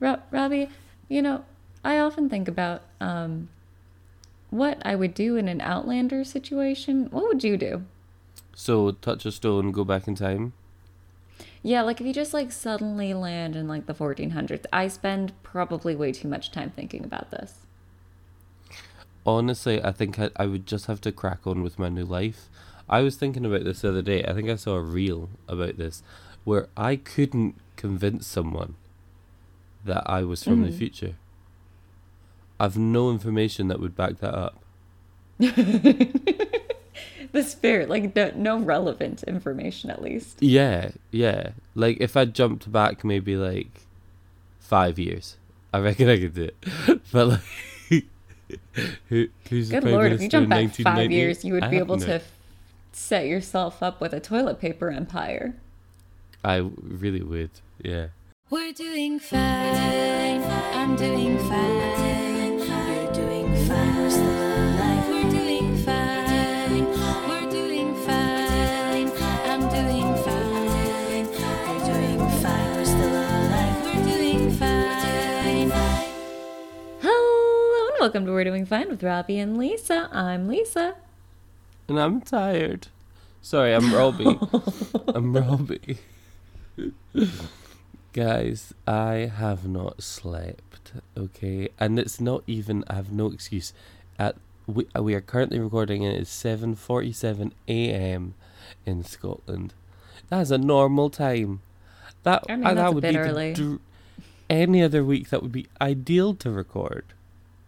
Ro- Robbie, you know, I often think about um, what I would do in an Outlander situation. What would you do? So touch a stone, go back in time. Yeah, like if you just like suddenly land in like the 1400s, I spend probably way too much time thinking about this. Honestly, I think I, I would just have to crack on with my new life. I was thinking about this the other day. I think I saw a reel about this where I couldn't convince someone that I was from the Mhm. future. I've no information that would back that up. The spirit, like no, no relevant information at least. Yeah, yeah. Like if I jumped back maybe like five years, I reckon I could do it. But like, who, who's the Good lord, if you Minister jump back five years, you would I be able no- to f- set yourself up with a toilet paper empire. I really would. Yeah. We're doing fine. I'm doing fine. You're doing fine. We're still alive. We're doing fine. We're doing fine. I'm doing fine. You're doing fine. We're still alive. We're doing fine. Hello and welcome to We're Doing Fine with Robbie and Lisa. I'm Lisa. And I'm tired. Sorry, I'm Robbie. I'm Robbie. Guys, I have not slept, okay? And it's not even I have no excuse. At we, we are currently recording and it is 7:47 a.m. in Scotland. That is a normal time. That I mean, uh, that would be early. The, dr- any other week that would be ideal to record.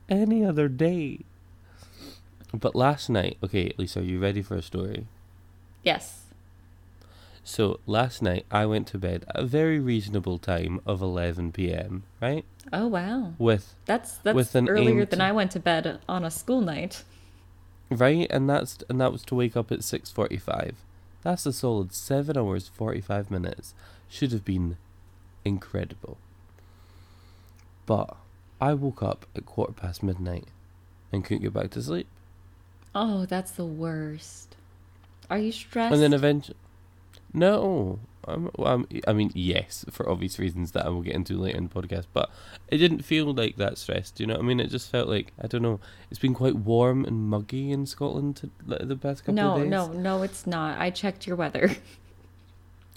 Any other day. But last night, okay, Lisa, are you ready for a story? Yes. So last night I went to bed at a very reasonable time of 11 p.m. Right? Oh wow. With That's that's With an earlier than to- I went to bed on a school night. right, and that's and that was to wake up at 6:45. That's a solid seven hours 45 minutes. Should have been incredible. But I woke up at quarter past midnight and couldn't get back to sleep. Oh, that's the worst. Are you stressed? And then eventually, no, I'm, I'm, I mean, yes, for obvious reasons that I will get into later in the podcast, but it didn't feel like that stressed. You know what I mean? It just felt like I don't know. It's been quite warm and muggy in Scotland the past couple no, of days. no, no, no, it's not. I checked your weather.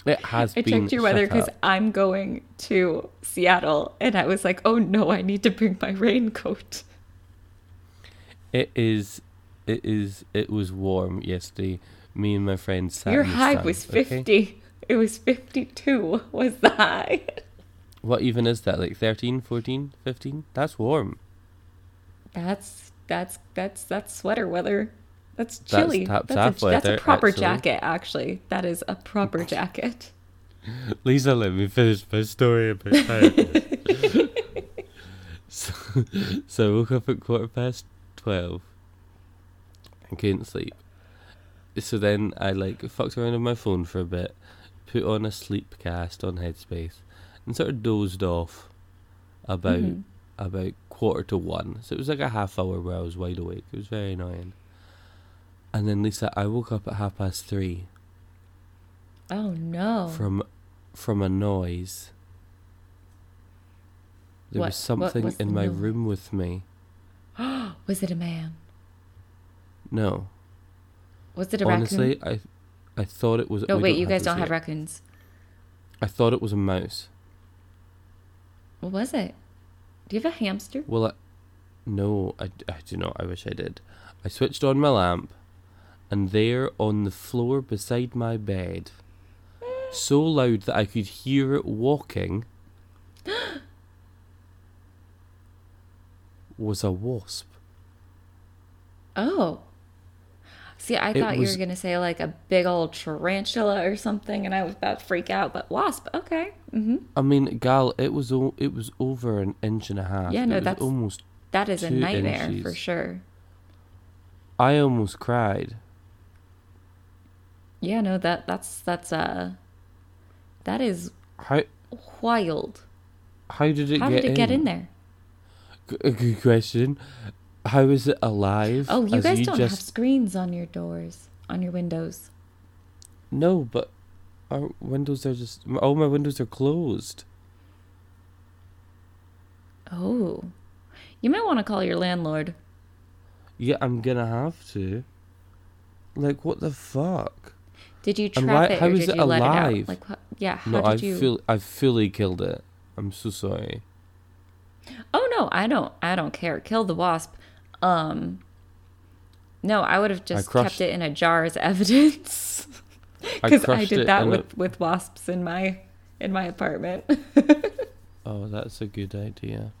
it has I checked your weather because. I'm going to Seattle, and I was like, oh no, I need to bring my raincoat. it is. It is. It was warm yesterday. Me and my friend sat. your high sun, was okay? 50. It was 52 was the high. What even is that? Like 13, 14, 15? That's warm. That's that's that's that's sweater weather. That's That's chilly. that's, tap a, that's a proper actually. jacket, actually. That is a proper jacket. Lisa, let me finish my story about tiredness. so, so I woke up at quarter past twelve and couldn't sleep. So then I like fucked around with my phone for a bit, put on a sleep cast on Headspace, and sort of dozed off about Mhm. about quarter to one. So it was like a half hour where I was wide awake. It was very annoying. And then Lisa, I woke up at half past three Oh no. from from a noise. There What- was something in my noise? room with me. was it a man? No, Was it a honestly, raccoon? I I thought it was. Oh wait, you guys don't have yet. raccoons. I thought it was a mouse. What was it? Do you have a hamster? Well, I, no, I, I do not. I wish I did. I switched on my lamp, and there on the floor beside my bed, so loud that I could hear it walking, was a wasp. Oh. See, I It thought you were gonna say like a big old tarantula or something, and I was about to freak out. But wasp, okay. hmm I mean, gal, it was o- it was over an inch and a half. Yeah, no, was that's- almost. That is a nightmare for sure. I almost cried. Yeah, no, that that's that's uh, that is How wild. how did it How get did it in? get in there? G- a good question. How is it alive? Oh, you guys don't have screens on your doors, on your windows. No, but our windows are just all my windows are closed. Oh. You might want to call your landlord. Yeah, I'm gonna have to. Like, what the fuck? Did you trap why- it how or is did it you it alive? out? Like, what, yeah, how no, did I you? feel I fully killed it. I'm so sorry. Oh no, I don't. I don't care. Kill the wasp. Um. No, I would have just crushed- kept it in a jar as evidence. I Because I, crushed did that in a- with with wasps in my in my apartment. Oh, that's a good idea.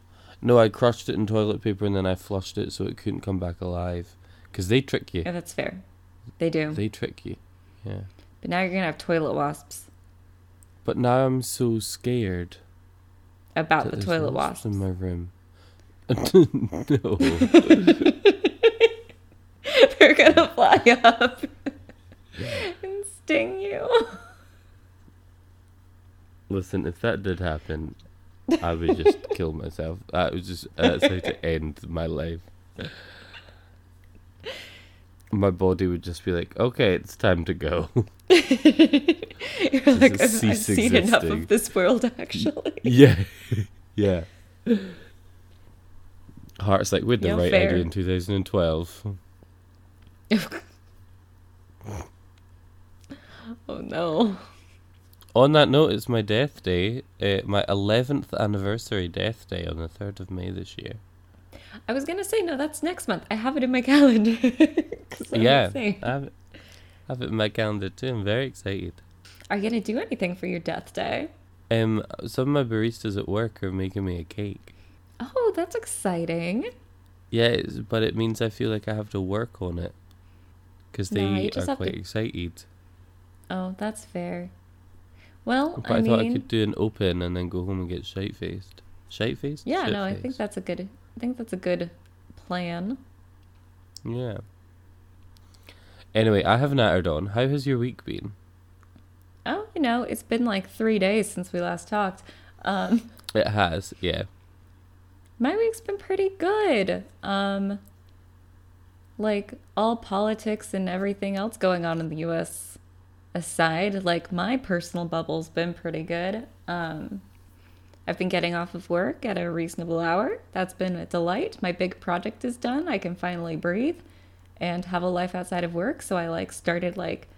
No, I crushed it in toilet paper and then I flushed it so it couldn't come back alive. Because they trick you. yeah, that's fair. They do. They trick you. Yeah. but now you're gonna have toilet wasps But now I'm so scared about the toilet wasps wasps. in my room. No. They're gonna fly up and sting you. Listen, if that did happen, I would just kill myself. That was just that's how to end my life. My body would just be like, okay, it's time to go. You're like, I've, I've seen enough of this world, actually. yeah, yeah. Heart's like, with the Yeah, right fair. idea in 2012. oh no. On that note, it's my death day, uh, my 11th anniversary death day on the 3rd of May this year. I was gonna say no. That's next month. I have it in my calendar. Yeah. I have, it, I have it in my calendar too. I'm very excited. Are you gonna do anything for your death day? Um, some of my baristas at work are making me a cake. Oh, that's exciting. Yeah, it's, but it means I feel like I have to work on it because they just are have to- quite excited. Oh, that's fair. Well, But I, I, mean, thought I could do an open and then go home and get shite faced. Shite faced? yeah, no, I think that's a good. I think that's a good plan. Yeah. Anyway, I have nattered on. How has your week been? Oh, you know, it's been like three days since we last talked. Um, It has, yeah. My week's been pretty good. Um, like all politics and everything else going on in the U.S. aside, like my personal bubble's been pretty good. Um, I've been getting off of work at a reasonable hour. That's been a delight. My big project is done. I can finally breathe and have a life outside of work. So I like started like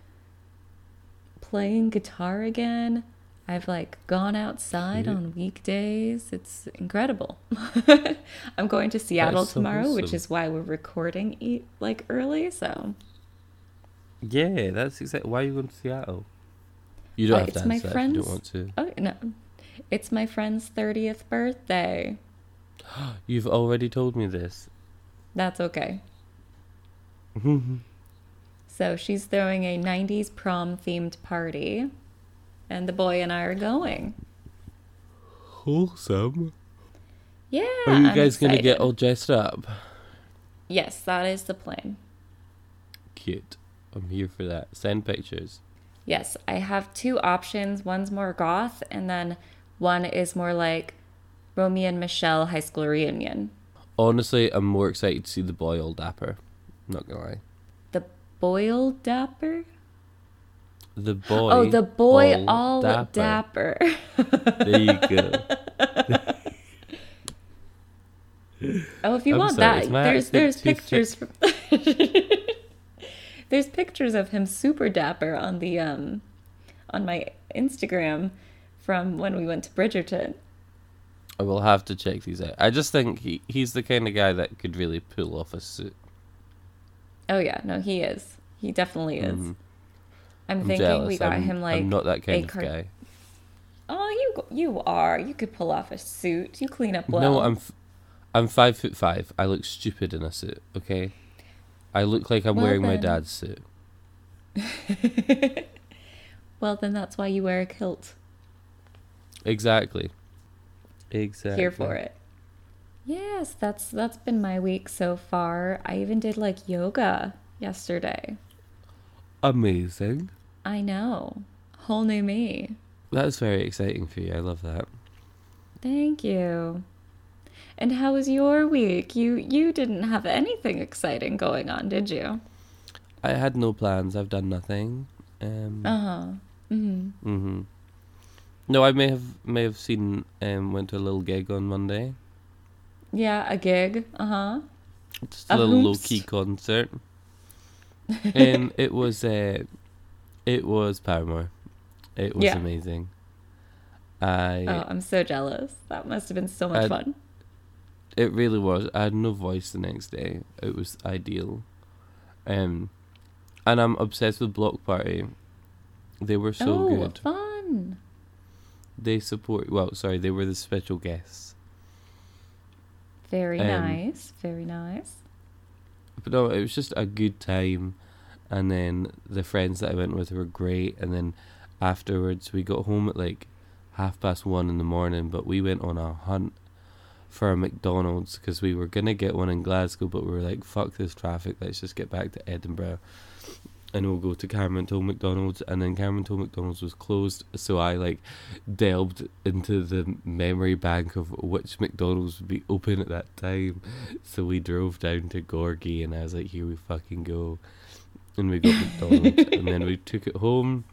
playing guitar again. I've like gone outside Cute. on weekdays. It's incredible. I'm going to Seattle so tomorrow, which is why we're recording e- like early. So Yeah, that's exactly why are you going to Seattle. You don't Uh, have it's to my answer that if you don't want to. oh no, it's my friend's thirtieth birthday. You've already told me this. That's okay. So she's throwing a 90s prom themed party, and the boy and I are going. Wholesome. Yeah. Are you I'm guys going to get all dressed up? Yes, that is the plan. Cute. I'm here for that. Send pictures. Yes, I have two options. One's more goth, and then one is more like Romy and Michele high school reunion. Honestly, I'm more excited to see the boy all dapper. Not gonna lie. The boil dapper? The boy. oh, the boy all, dapper. dapper. There you go. Oh, if you I'm want sorry, that, there's there's pictures. From there's pictures of him super dapper on the um on my Instagram from when we went to Bridgerton. I will have to check these out. I just think he, he's the kind of guy that could really pull off a suit. Oh yeah, no, he is. He definitely is. Mhm. I'm, I'm thinking jealous. we got I'm, him like I'm not that kind a of car- guy. Oh, you you are. You could pull off a suit. You clean up well. No, I'm f- I'm five foot five. I look stupid in a suit. Okay, I look like I'm Well wearing my dad's suit. well, then that's why you wear a kilt. Exactly. Exactly. Here for it. Yes, that's that's been my week so far. I even did like yoga yesterday. Amazing. I know. Whole new me. That's very exciting for you. I love that. Thank you. And how was your week? You you didn't have anything exciting going on, did you? I had no plans. I've done nothing. Um. Uh-huh. Mhm. Mhm. No, I may have may have seen um went to a little gig on Monday. Yeah, a gig. Uh huh. just a A little low key concert. And it was uh, it was Paramore. It was Yeah. amazing. I Oh, I'm so jealous. That must have been so much Uh, fun. it really was. I had no voice the next day. It was ideal. Um, and I'm obsessed with Bloc Party. They were so oh, good. fun. They support. Well, sorry, they were the special guests. Very Um, nice. Very nice. But no, it was just a good time. And then the friends that I went with were great. And then afterwards, we got home at like half past one in the morning. But we went on a hunt for a McDonald's because we were gonna get one in Glasgow, but we were like, "Fuck this traffic! Let's just get back to Edinburgh." And we'll go to Cameron Toll McDonald's, and then Cameron Toll McDonald's was closed, so I like delved into the memory bank of which McDonald's would be open at that time. So we drove down to Gorgie, and I was like, "Here we fucking go," and we got McDonald's, and then we took it home,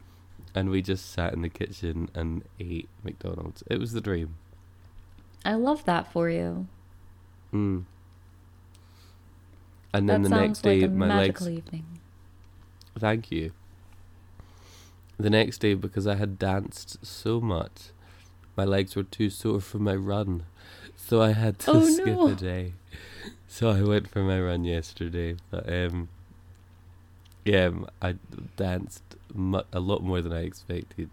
and we just sat in the kitchen and ate McDonald's. It was the dream. I love that for you. Mm. And then that the next day, like a my legs. evening. Thank you. The next day, because I had danced so much, my legs were too sore for my run, so I had to Oh, skip no. a day. So I went for my run yesterday, but um, yeah, I danced mu- a lot more than I expected.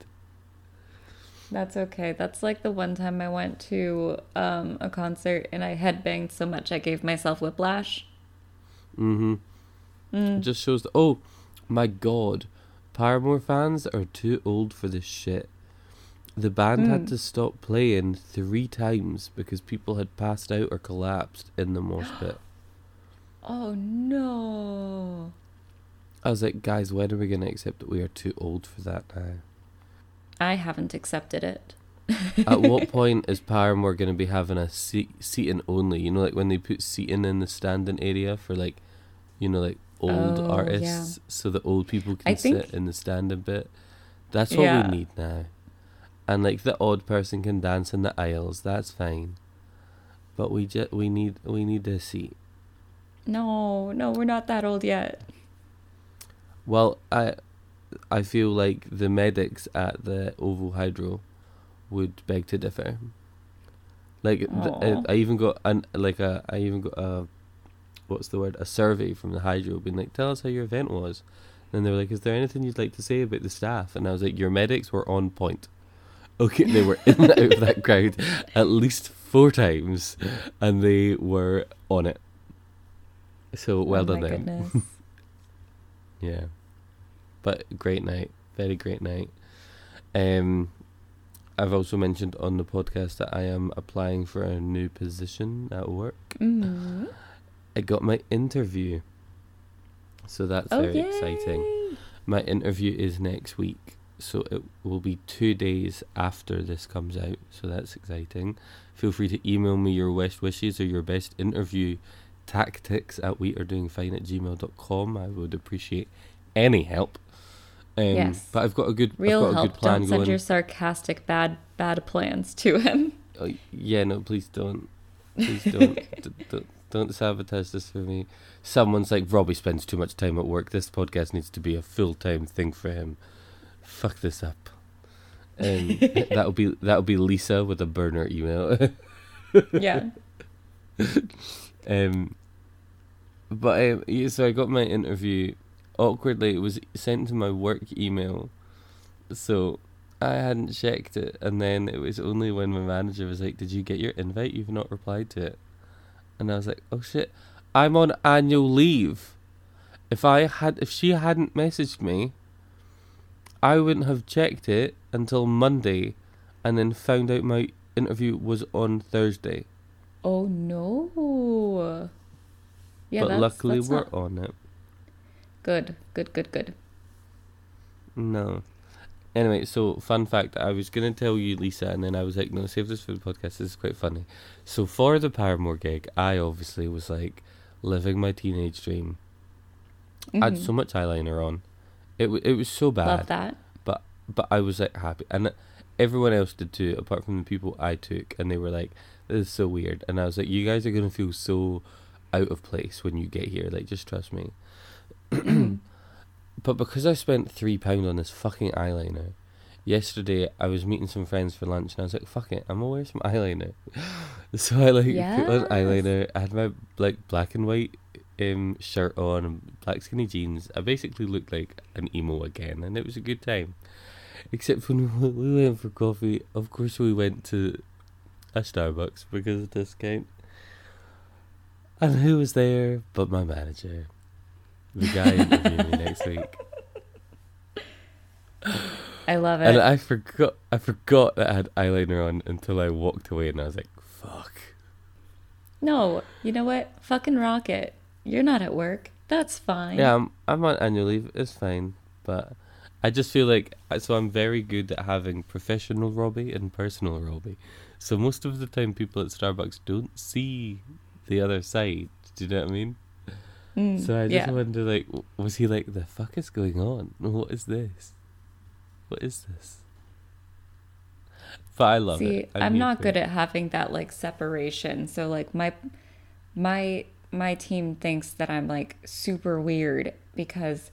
That's okay. That's like the one time I went to um, a concert and I headbanged so much I gave myself whiplash. Mm-hmm. Mm. It just shows. oh, my God, Paramore fans are too old for this shit. The band had Mm. to stop playing three times because people had passed out or collapsed in the mosh pit. Oh no. I was like, guys, when are we gonna accept that we are too old for that now? I haven't accepted it. At what point is Paramore gonna be having a seat seating only? You know, like when they put seating in the standing area for like, you know, like old Oh, yeah. artists, so that old people can I think- sit in the standing bit. That's what Yeah. we need now. And like the odd person can dance in the aisles. That's fine. But we just we need we need a seat. No, no, we're not that old yet. Well, I I feel like the medics at the OVO Hydro would beg to differ. Like th- I, I even got an like a I even got a what's the word a survey from the Hydro being like tell us how your event was, and they were like is there anything you'd like to say about the staff and I was like your medics were on point. Okay, they were in and out of that crowd at least four times, and they were on it. So well oh, done them. Yeah. But great night. Very great night. Um I've also mentioned on the podcast that I am applying for a new position at work. mm I got my interview. So that's Oh, very exciting. My interview is next week. So it will be two days after this comes out. So that's exciting. Feel free to email me your best wishes or your best interview tactics at wearedoingfine at gmail.com. I would appreciate any help. Um, Yes. But I've got a good, Real I've got a help. good plan Don't send going. your sarcastic bad bad plans to him. Oh, yeah, no, please don't. Please don't. D- don't. Don't sabotage this for me. Someone's like, Robbie spends too much time at work. This podcast needs to be a full time thing for him. Fuck this up. Um, that'll be that'll be Lisa with a burner email. yeah. um, but um, yeah, so I got my interview. Awkwardly, it was sent to my work email, so I hadn't checked it. And then it was only when my manager was like, "Did you get your invite? You've not replied to it." And I was like, "Oh shit, I'm on annual leave. If I had, if she hadn't messaged me, I wouldn't have checked it until Monday, and then found out my interview was on Thursday. Oh no. Yeah, but that's, luckily that's we're not on it. good. Good, good, good. No. Anyway, so fun fact, I was gonna tell you, Lisa, and then I was like, no, save this for the podcast. This is quite funny. So for the Paramore gig, I obviously was like living my teenage dream. I had Mhm. so much eyeliner on. It w- it was so bad, Love that. But, but I was like happy, and everyone else did too, apart from the people I took, and they were like, This is so weird. And I was like, you guys are gonna feel so out of place when you get here. Like, just trust me. but because I spent three pound on this fucking eyeliner, yesterday I was meeting some friends for lunch, and I was like, fuck it, I'm gonna wear some eyeliner. so I like put on eyeliner. I had my like black and white um shirt on and black skinny jeans. I basically looked like an emo again, and it was a good time. Except when we went- we went for coffee, of course we went to a Starbucks because of the discount. And who was there but my manager? The guy interviewing me next week. I love it. And I forgot I forgot that I had eyeliner on until I walked away and I was like, fuck. no, you know what? Fucking rock it. You're not at work. That's fine. Yeah, I'm I'm on annual leave, it's fine. But I just feel like so I'm very good at having professional Robbie and personal Robbie. So most of the time people at Starbucks don't see the other side. Do you know what I mean? Mm, So I just yeah. wonder, like, was he like, the fuck is going on? What is this? What is this? But I love it. See, it. I'm not good at having that like separation. So like my my my team thinks that I'm like super weird because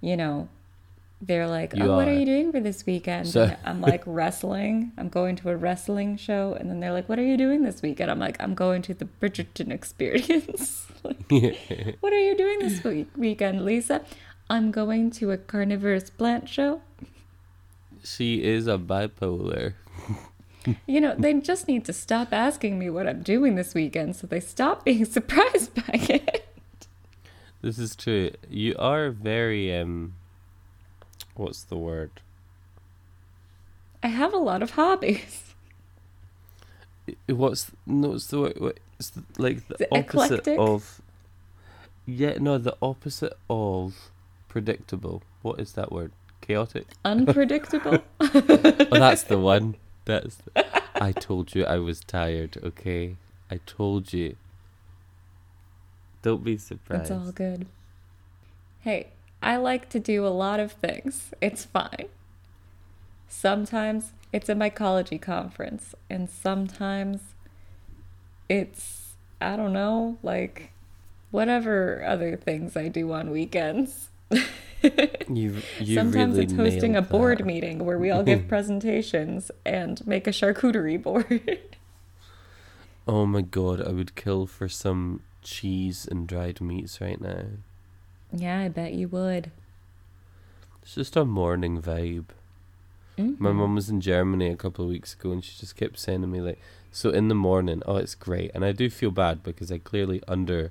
you know they're like, You "Oh, what are are. you doing for this weekend?" So- I'm like wrestling. I'm going to a wrestling show, and then they're like, "What are you doing this weekend?" I'm like, "I'm going to the Bridgerton experience." like, what are you doing this week- weekend, Lisa? I'm going to a carnivorous plant show. she is a bipolar. You know, they just need to stop asking me what I'm doing this weekend so they stop being surprised by it. This is true. You are very um. What's the word? I have a lot of hobbies. What's no? What's the It's the, like the it opposite eclectic? of. Yeah, no, the opposite of predictable. What is that word? Chaotic. Unpredictable. Oh, that's the one. That's. The, I told you I was tired. Okay, I told you. Don't be surprised. It's all good. Hey, I like to do a lot of things. It's fine. Sometimes it's a mycology conference, and sometimes it's, I don't know, like whatever other things I do on weekends. You, you Sometimes really it's hosting a board that. meeting where we all give presentations and make a charcuterie board. Oh my god, I would kill for some cheese and dried meats right now. Yeah, I bet you would. It's just a morning vibe. My Mhm. mum was in Germany a couple of weeks ago and she just kept sending me like so in the morning, oh it's great. And I do feel bad because I clearly under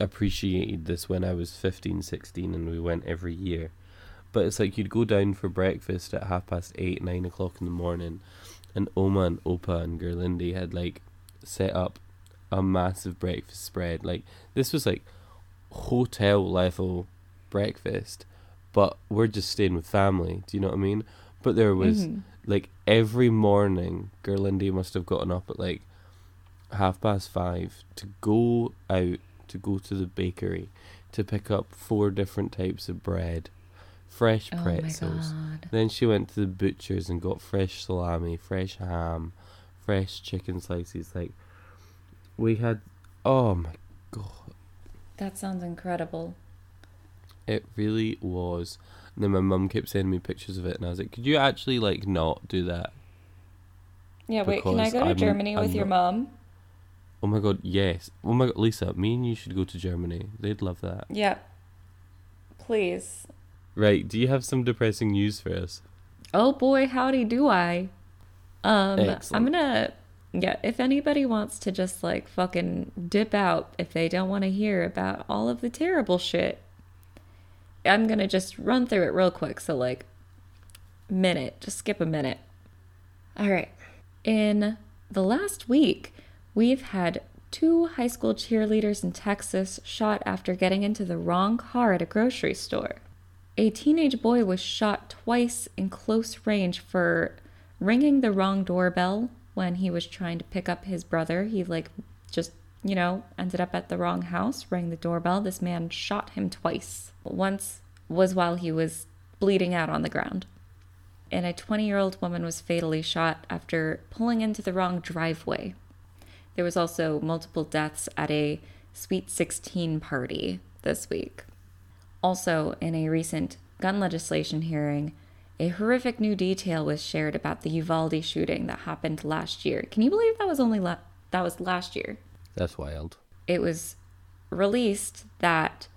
appreciated this when I was 15, 16 and we went every year. But it's like you'd go down for breakfast at half past eight, nine o'clock in the morning and Oma and Opa and Gerlinde had like set up a massive breakfast spread. Like this was like hotel level breakfast, but we're just staying with family. Do you know what I mean? But there was Mhm. like every morning, Gerlinde must have gotten up at like half past five to go out to go to the bakery to pick up four different types of bread, fresh Oh pretzels. god. Then she went to the butcher's and got fresh salami, fresh ham, fresh chicken slices. Like we had, oh my god, That sounds incredible. it really was. And then my mum kept sending me pictures of it, and I was like, "Could you actually like not do that?" Yeah, wait, can I go to I'm- Germany with I'm your not- mom? Oh my god, yes. Oh my god, Lisa, me and you should go to Germany. They'd love that. Yeah. Please. Right? Do you have some depressing news for us? Oh boy, howdy do I. Um I'm gonna yeah, if anybody wants to just like fucking dip out if they don't want to hear about all of the terrible shit, I'm gonna just run through it real quick. So like minute, just skip a minute. All right. In the last week, we've had two high school cheerleaders in Texas shot after getting into the wrong car at a grocery store. A teenage boy was shot twice in close range for ringing the wrong doorbell when he was trying to pick up his brother. He, like, just, you know, ended up at the wrong house, rang the doorbell. This man shot him twice. Once was while he was bleeding out on the ground. And a 20 year old woman was fatally shot after pulling into the wrong driveway. there was also multiple deaths at a Sweet 16 party this week. Also, in a recent gun legislation hearing, a horrific new detail was shared about the Uvalde shooting that happened last year. Can you believe that was only la- that was last year? That's wild. It was released that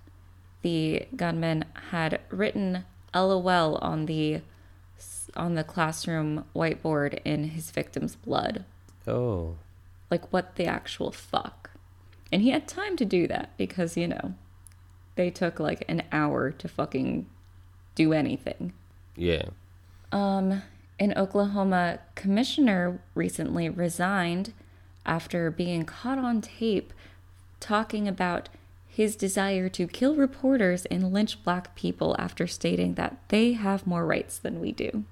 the gunman had written LOL on the on the classroom whiteboard in his victim's blood. Oh. Like what the actual fuck? And he had time to do that because, you know, they took like an hour to fucking do anything. Yeah. Um, an Oklahoma commissioner recently resigned after being caught on tape talking about his desire to kill reporters and lynch black people after stating that they have more rights than we do.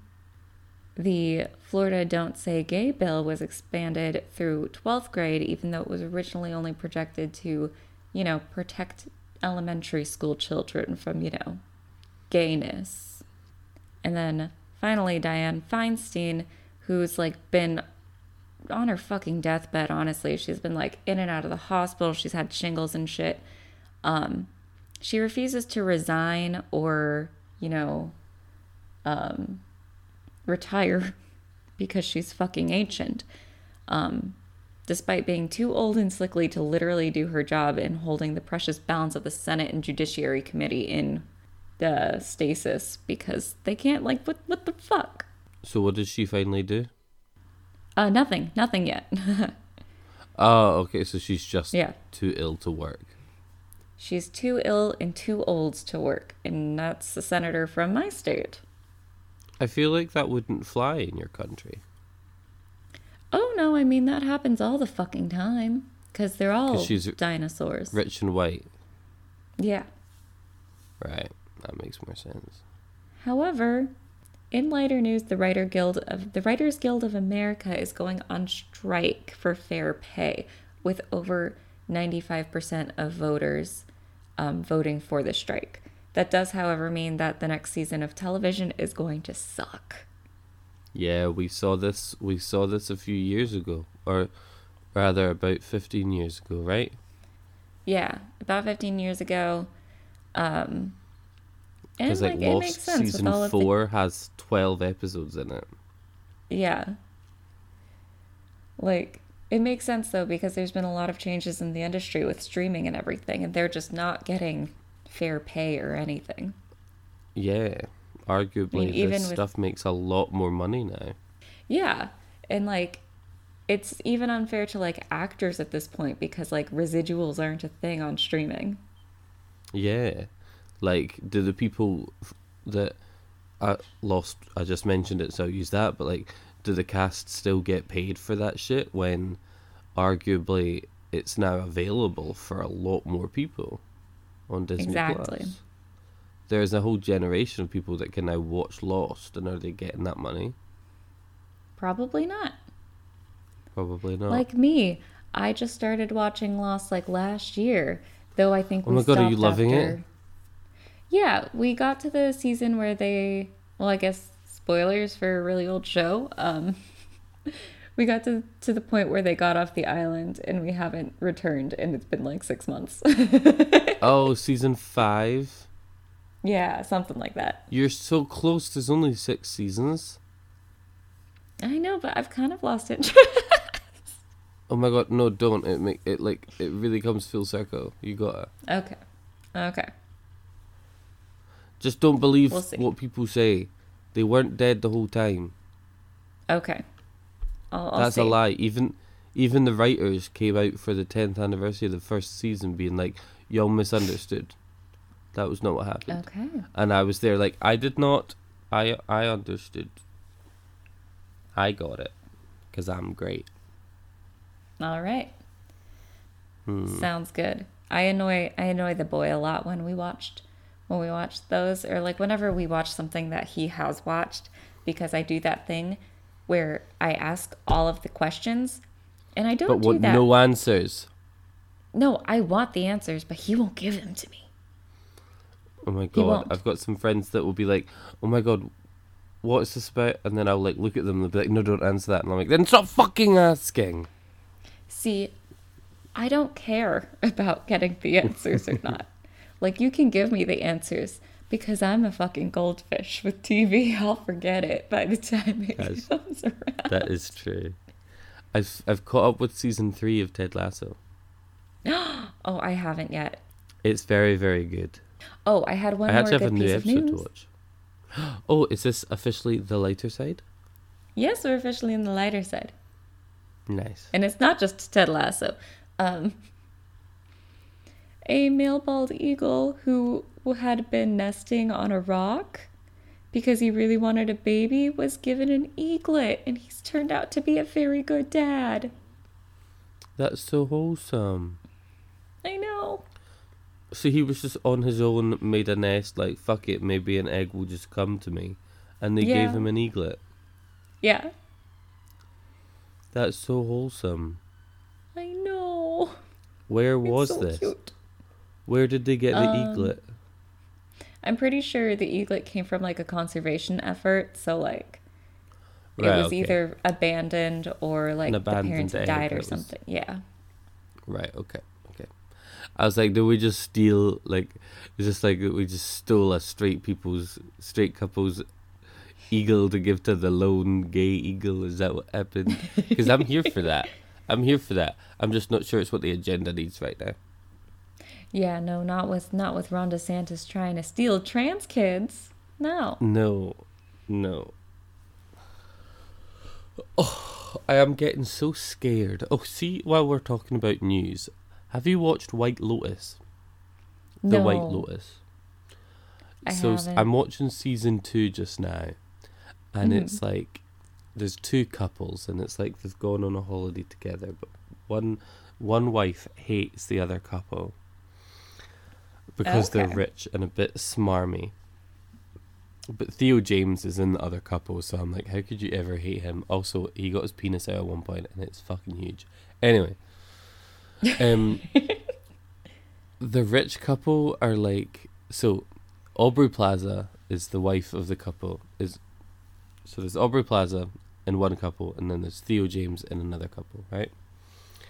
The Florida Don't Say Gay bill was expanded through 12th grade, even though it was originally only projected to, you know, protect elementary school children from, you know, gayness. And then finally, Dianne Feinstein, who's like been on her fucking deathbed, honestly. She's been like in and out of the hospital. She's had shingles and shit. Um, she refuses to resign or, you know, um, retire because she's fucking ancient. Um, despite being too old and sickly to literally do her job in holding the precious balance of the Senate and Judiciary Committee in the stasis because they can't, like, what, what the fuck? So what does she finally do? Uh, nothing, nothing yet. Oh, okay. So she's just yeah. too ill to work. She's too ill and too old to work, and that's the senator from my state. I feel like that wouldn't fly in your country. Oh no, I mean that happens all the fucking time because they're all she's dinosaurs. Rich and white. Yeah. Right. That makes more sense. However, in lighter news, the Writer Guild of the Writers Guild of America is going on strike for fair pay, with over 95% of voters um, voting for the strike. That does, however, mean that the next season of television is going to suck. Yeah, we saw this. We saw this a few years ago, or rather, about fifteen years ago, right? Yeah, about 15 years ago. Um, Because like, like, Lost season of the four has twelve episodes in it. Yeah. Like, it makes sense though, because there's been a lot of changes in the industry with streaming and everything, and they're just not getting fair pay or anything. Yeah, arguably even this with- stuff makes a lot more money now. Yeah. And like, it's even unfair to like actors at this point because like residuals aren't a thing on streaming. Yeah, like do the people that I lost? I just mentioned it, so I'll use that. But like, do the cast still get paid for that shit when, arguably, it's now available for a lot more people on Disney Exactly. Plus? There's a whole generation of people that can now watch Lost, and are they getting that money? Probably not. Probably not. Like me, I just started watching Lost like last year, though I think Oh we my God, are you loving it? Yeah, we got to the season where they, well, I guess spoilers for a really old show. Um, we got to to the point where they got off the island and we haven't returned, and it's been like six months. oh, season five. yeah, something like that. You're so close. There's only six seasons. I know, but I've kind of lost it. Oh my god, no, don't. It make it like it really comes full circle. You gotta okay, okay. Just don't believe We'll what people say. They weren't dead the whole time. Okay. I'll, I'll That's see. a lie. Even even the writers came out for the tenth anniversary of the first season, being like, "Y'all misunderstood. That was not what happened." Okay. And I was there, like, I did not. I I understood. I got it, cause I'm great. All right. Hmm. Sounds good. I annoy I annoy the boy a lot when we watched when we watch those or like whenever we watch something that he has watched because I do that thing where I ask all of the questions and I don't But do what? that. No answers. no, I want the answers, but he won't give them to me. Oh my god. I've got some friends that will be like, "Oh my god, what is this about?" And then I'll like look at them and they'll be like, "No, don't answer that." And I'm like, "Then stop fucking asking." See, I don't care about getting the answers or not. Like, you can give me the answers because I'm a fucking goldfish with TV. I'll forget it by the time it Yes. comes around. That is true. I've I've caught up with season three of Ted Lasso. Oh, I haven't yet. It's very very good. Oh, I had one I more actually have good a new episode to watch. Oh, is this officially the lighter side? Yes, we're officially in the lighter side. Nice. And it's not just Ted Lasso. Um, a male bald eagle who had been nesting on a rock because he really wanted a baby was given an eaglet, and he's turned out to be a very good dad. That's so wholesome. I know. So he was just on his own, made a nest, like, fuck it, maybe an egg will just come to me. And they Yeah. gave him an eaglet. Yeah, That's so wholesome. I know. Where It's was so this? cute. Where did they get the Um, eaglet? I'm pretty sure the eaglet came from like a conservation effort, so like it Right, was okay. either abandoned or like the parents died or something. Yeah. Right, okay, okay. I was like, did we just steal, like, it's just like we just stole a straight people's, straight couple's eagle to give to the lone gay eagle? Is that what happened? Because I'm here for that. I'm here for that. I'm just not sure it's what the agenda needs right now. Yeah, no, not with not with Ron DeSantis trying to steal trans kids. No. No, no. Oh, I am getting so scared. Oh, see, while we're talking about news, have you watched White Lotus? The White Lotus. I so haven't. I'm watching season two just now, and Mhm. it's like there's two couples, and it's like they've gone on a holiday together, but one one wife hates the other couple because they're rich and a bit smarmy. But Theo James is in the other couple, so I'm like, how could you ever hate him? Also, he got his penis out at one point, and it's fucking huge. Anyway, um, the rich couple are like so. Aubrey Plaza is the wife of the couple. Is so there's Aubrey Plaza in one couple, and then there's Theo James in another couple, right?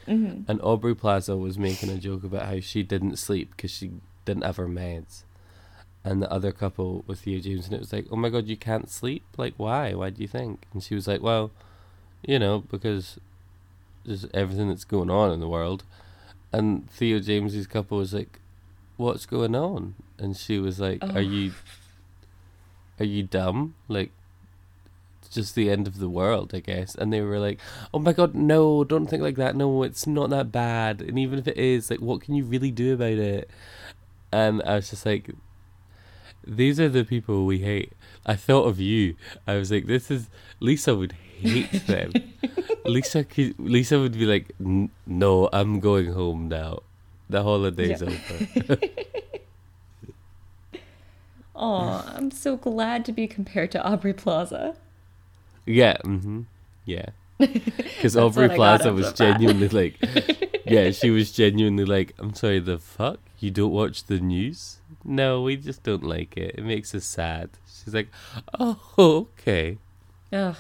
hmm And Aubrey Plaza was making a joke about how she didn't sleep because she didn't have her meds. And the other couple with Theo James, and it was like, oh my god, you can't sleep? Like, why? Why do you think? And she was like, well, you know, because there's everything that's going on in the world. And Theo James's couple was like, what's going on? And she was like, Oh. are you, are you dumb? Like, it's just the end of the world, I guess. And they were like, oh my god, no, don't think like that. No, it's not that bad. And even if it is, like, what can you really do about it? And I was just like, these are the people we hate. I thought of you. I was like, this is Lisa would hate them. Lisa, could, Lisa would be like, no, I'm going home now. The holiday's Yeah. over. Oh, I'm so glad to be compared to Aubrey Plaza. Yeah, mm-hmm. Yeah. Because Aubrey what I got Plaza was genuinely like, yeah, she was genuinely like, I'm sorry, the fuck? You don't watch the news? No, we just don't like it. It makes us sad. She's like, oh, okay. Ugh.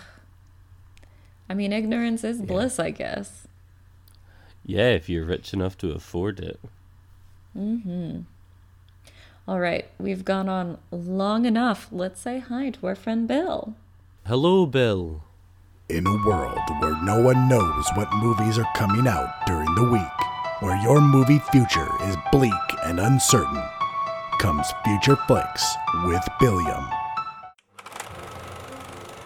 I mean, ignorance is Yeah. bliss, I guess. Yeah, if you're rich enough to afford it. Mm-hmm. All right, we've gone on long enough. Let's say hi to our friend Bill. Hello, Bill. In a world where no one knows what movies are coming out during the week, where your movie future is bleak and uncertain, comes Future Flicks with Billiam.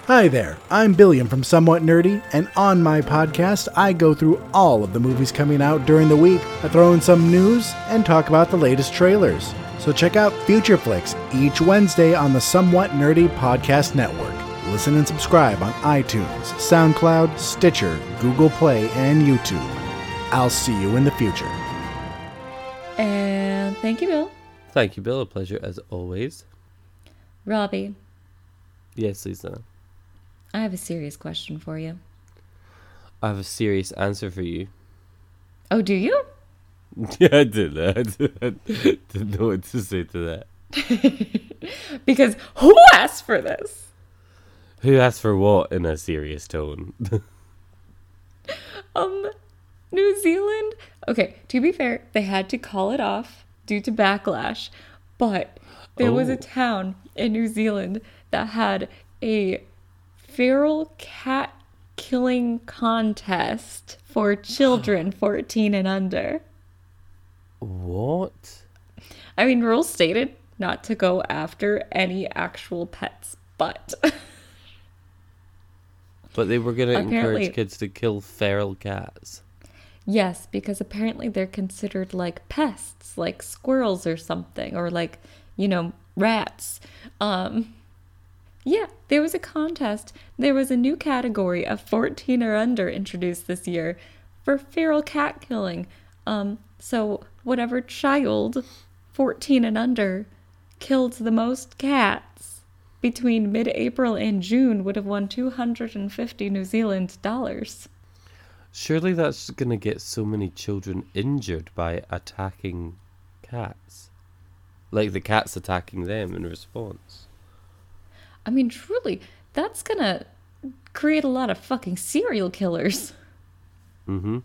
Hi there, I'm Billiam from Somewhat Nerdy, and on my podcast, I go through all of the movies coming out during the week. I throw in some news and talk about the latest trailers. So check out Future Flicks each Wednesday on the Somewhat Nerdy Podcast Network. Listen and subscribe on iTunes, SoundCloud, Stitcher, Google Play, and YouTube. I'll see you in the future. And thank you, Bill. Thank you, Bill. A pleasure as always. Robbie, Yes, Lisa. I have a serious question for you. I have a serious answer for you. Oh, do you? Yeah, I did that. I didn't know what to say to that. Because who asked for this? Who asked for what in a serious tone? Um, New Zealand. Okay, to be fair, they had to call it off due to backlash, but there was Oh. a town in New Zealand that had a feral cat killing contest for children 14 and under. What? I mean, rules stated not to go after any actual pets, but But they were going to encourage kids to kill feral cats. Yes, because apparently they're considered like pests, like squirrels or something, or like, you know, rats. Um, yeah, there was a contest. There was a new category of 14 or under introduced this year for feral cat killing. Um, so whatever child 14 and under killed the most cats between mid-April and June would have won 250 New Zealand dollars. Surely that's going to get so many children injured by attacking cats. Like the cats attacking them in response. I mean, truly, that's gonna create a lot of fucking serial killers. Mm-hmm.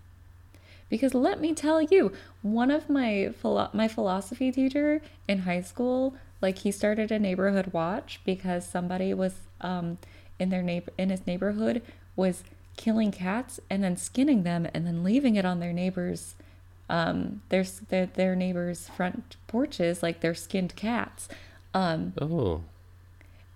Because let me tell you, one of my philo- my philosophy teacher in high school, like he started a neighborhood watch because somebody was um in their neighbor in his neighborhood was killing cats and then skinning them and then leaving it on their neighbors um their their, their neighbors front porches like their skinned cats. Um Oh.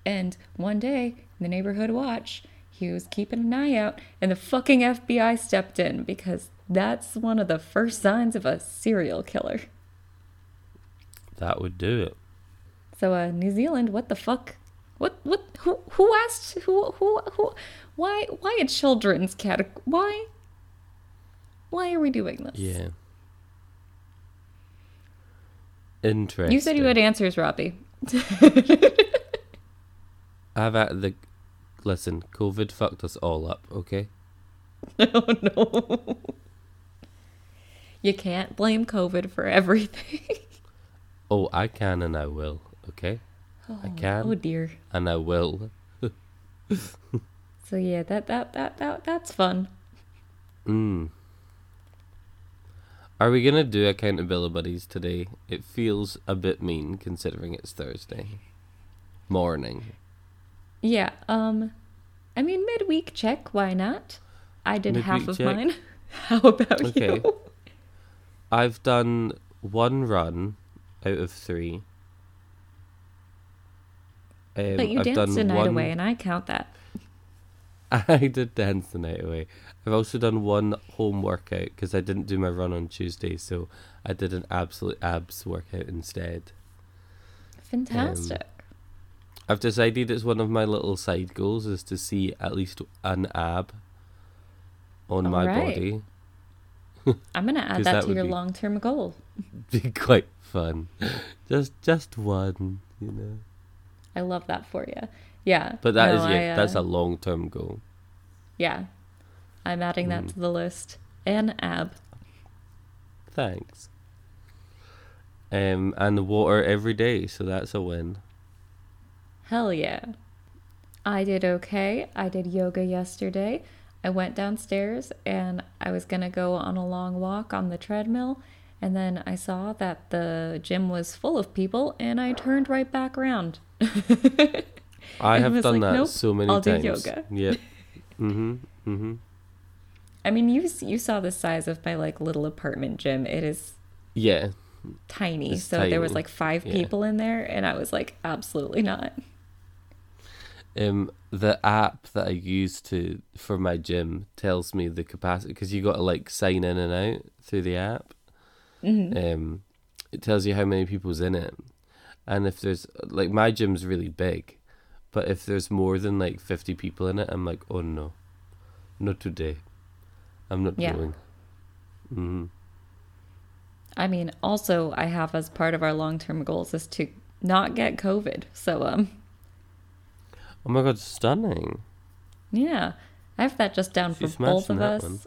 and one day, in the neighborhood watch, he was keeping an eye out, and the fucking FBI stepped in because that's one of the first signs of a serial killer. That would do it. So, uh, New Zealand, what the fuck? What? What? Who? Who asked? Who? Who? Who? Why? Why a children's category? Why? Why are we doing this? Yeah. Interesting. You said you had answers, Robbie. I've at the listen. COVID fucked us all up. Okay. Oh no. You can't blame COVID for everything. Oh, I can and I will. Okay. Oh, I can Oh dear. and I will. So yeah, that that that that that's fun. Mm. Are we gonna do Accountabillibuddies today? It feels a bit mean considering it's Thursday morning. Yeah. Um, I mean midweek check. Why not? I did half of check. mine. How about Okay. you? I've done one run out of three. Um, But you I've danced done a night one- away, and I count that. I did dance the night away. I've also done one home workout because I didn't do my run on Tuesday, so I did an absolute abs workout instead. Fantastic. Um, I've decided it's one of my little side goals is to see at least an ab on my Alright. body. I'm gonna add that, that to your be- long-term goal. Be quite fun. Just just one, you know. I love that for you. Yeah. But that no, is yeah, I, that's uh, a long term goal. yeah. I'm adding that Mm. to the list. An ab. Thanks. Um and water every day, so that's a win. Hell yeah. I did okay. I did yoga yesterday. I went downstairs and I was going to go on a long walk on the treadmill. And then I saw that the gym was full of people and I turned right back around. I And have done like, that "Nope, so many I'll do times. yoga." Yep. mhm. Mm Mhm. I mean, you you saw the size of my like little apartment gym. It is Yeah. tiny. It's so there was like five yeah. people in there and I was like absolutely not. Um, the app that I use to for my gym tells me the capacity because you got to like sign in and out through the app. Mm-hmm. Um, it tells you how many people's in it, and if there's like my gym's really big, but if there's more than like fifty people in it, I'm like, oh no, not today. I'm not Yeah. going. hmm I mean, also I have as part of our long-term goals is to not get COVID. So um Oh my god, stunning! Yeah, I have that just down She's for both of us.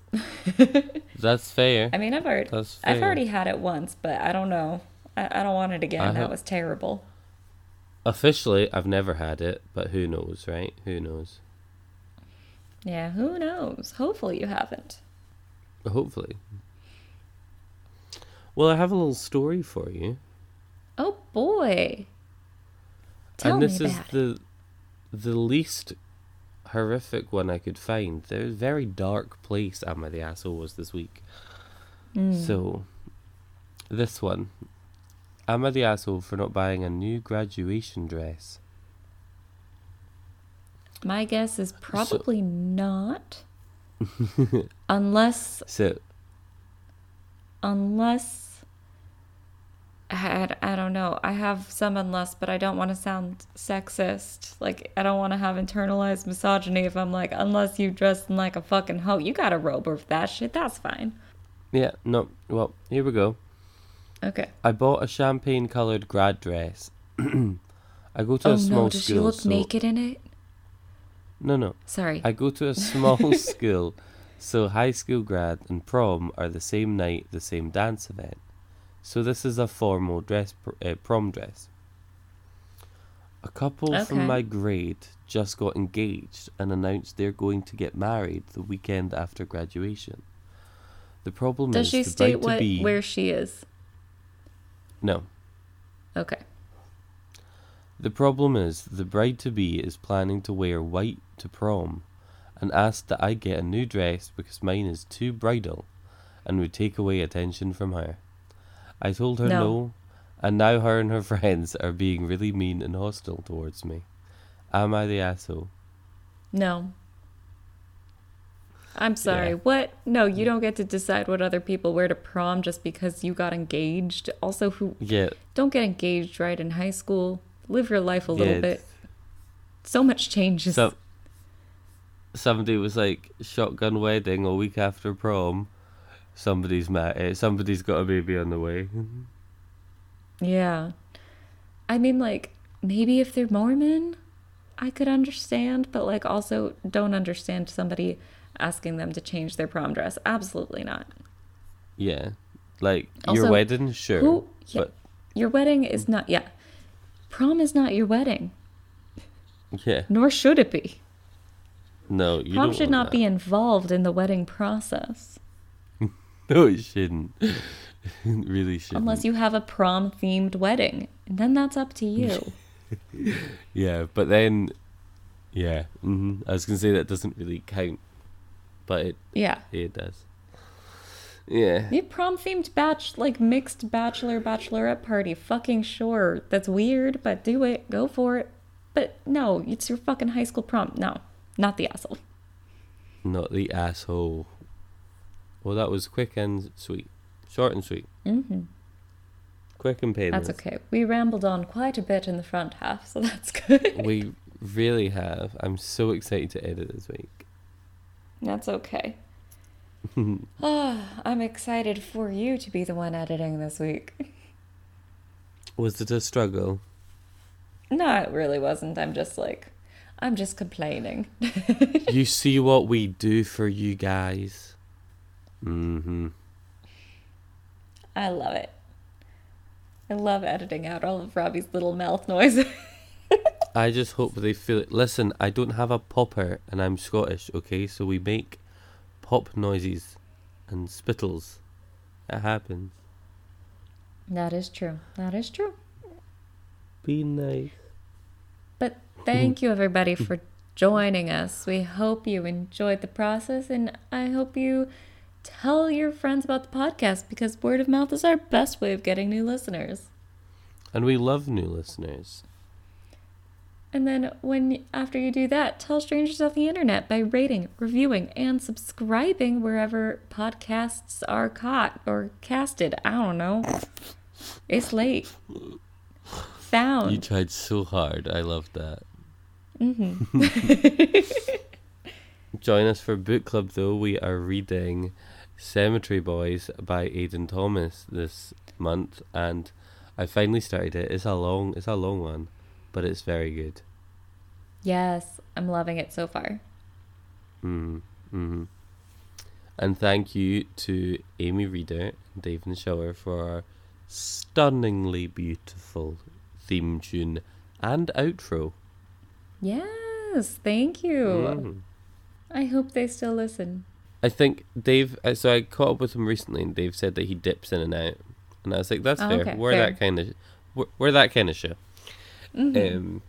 That's fair. I mean, I've already, I've already had it once, but I don't know. I, I don't want it again. I that was terrible. Officially, I've never had it, but who knows, right? Who knows? Yeah, who knows? Hopefully you haven't. Hopefully. Well, I have a little story for you. Oh boy. Tell and this is it. the the least horrific one I could find. There's a very dark place Am I the Asshole was this week. Mm. So this one. Am I the asshole for not buying a new graduation dress? My guess is probably not. unless So unless I, I don't know. I have some unless, but I don't want to sound sexist. Like I don't want to have internalized misogyny if I'm like, unless you dress in like a fucking hoe, you got a robe or that shit. That's fine. yeah, no. Well, here we go. Okay. I bought a champagne coloured grad dress. I go to oh a small no, does school. she look so- naked in it? No, no. Sorry. I go to a small school, so high school grad and prom are the same night, the same dance event. So this is a formal dress, uh, prom dress. A couple Okay. from my grade just got engaged and announced they're going to get married the weekend after graduation. The problem Does is she state what be where she is? No. Okay. The problem is the bride to be is planning to wear white to prom and asked that I get a new dress because mine is too bridal and would take away attention from her. I told her No. no, and now her and her friends are being really mean and hostile towards me. Am I the asshole? No. I'm sorry. Yeah. What? No, you don't get to decide what other people wear to prom just because you got engaged. Also, who Yeah, don't get engaged right in high school. Live your life a little yeah. bit. So much changes. So, somebody was like shotgun wedding a week after prom. Somebody's ma- uh, somebody's got a baby on the way. yeah. I mean, like, maybe if they're Mormon, I could understand, but, like, also don't understand somebody asking them to change their prom dress. Absolutely not. Yeah, like your wedding, sure, Who? Yeah, but your wedding is not. Yeah. Prom is not your wedding, yeah, nor should it be. no, you Prom should not that. be involved in the wedding process No, it shouldn't. It really shouldn't. unless you have a prom themed wedding. And then that's up to you. Yeah, but then, yeah, hmm I was gonna say that doesn't really count, but it yeah. it does. Yeah, The prom themed batch, like mixed bachelor bachelorette party. Fucking sure. That's weird, but do it. Go for it. But no, it's your fucking high school prom. No, not the asshole. not the asshole. Well, that was quick and sweet, short and sweet, hmm quick and painless. That's okay. We rambled on quite a bit in the front half, so that's good. We really have. I'm so excited to edit this week. That's okay. Ah, I'm excited for you to be the one editing this week. Was it a struggle? No, it really wasn't. I'm just like, I'm just complaining. you see what we do for you guys. Mm-hmm. I love it. I love editing out all of Robbie's little mouth noises. I just hope they feel it. Listen, I don't have a popper and I'm Scottish, okay? So we make pop noises and spittles. It happens. that is true. That is true. Be nice. But thank you, everybody, for joining us. We hope you enjoyed the process, and I hope you tell your friends about the podcast because word of mouth is our best way of getting new listeners. And we love new listeners. And then when after you do that, tell strangers on the internet by rating, reviewing, and subscribing wherever podcasts are caught or casted. I don't know. It's late. Found. You tried so hard. I love that. Mm-hmm. Join us for book club though. We are reading Cemetery Boys by Aiden Thomas this month, and I finally started it. It's a long, it's a long one, but it's very good. yes, I'm loving it so far. Mm, hmm And thank you to Amy Reader and Dave Shower for our stunningly beautiful theme tune and outro. Yes, thank you. Mm. I hope they still listen. I think Dave. uh, So I caught up with him recently, and Dave said that he dips in and out, and I was like, "That's Oh, fair. okay, we're fair. that kind of, we're, we're that kind of show." Mhm. Um,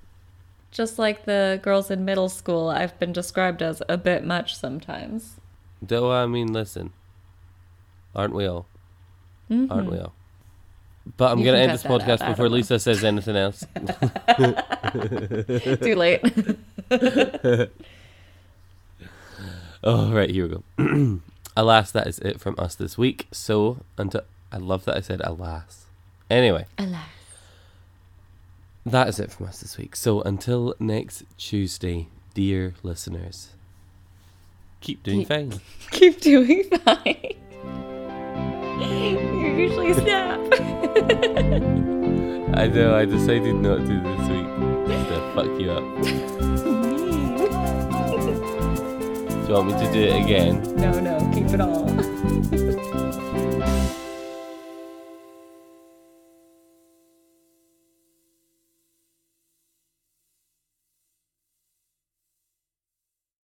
Just like the girls in middle school, I've been described as a bit much sometimes. though I mean, listen, aren't we all? Aren't Mhm. we all? But I'm You gonna end this that out, podcast before know. Lisa says anything else. Too late. Oh, right, here we go. alas, that is it from us this week. So, until I love that I said alas. Anyway, Alas. That is it from us this week. So, until next Tuesday, dear listeners, keep doing Keep- fine. Keep doing fine. You usually snap. I know, I decided not to this week. Just to fuck you up. Do you want me to do it again? no, no, keep it all.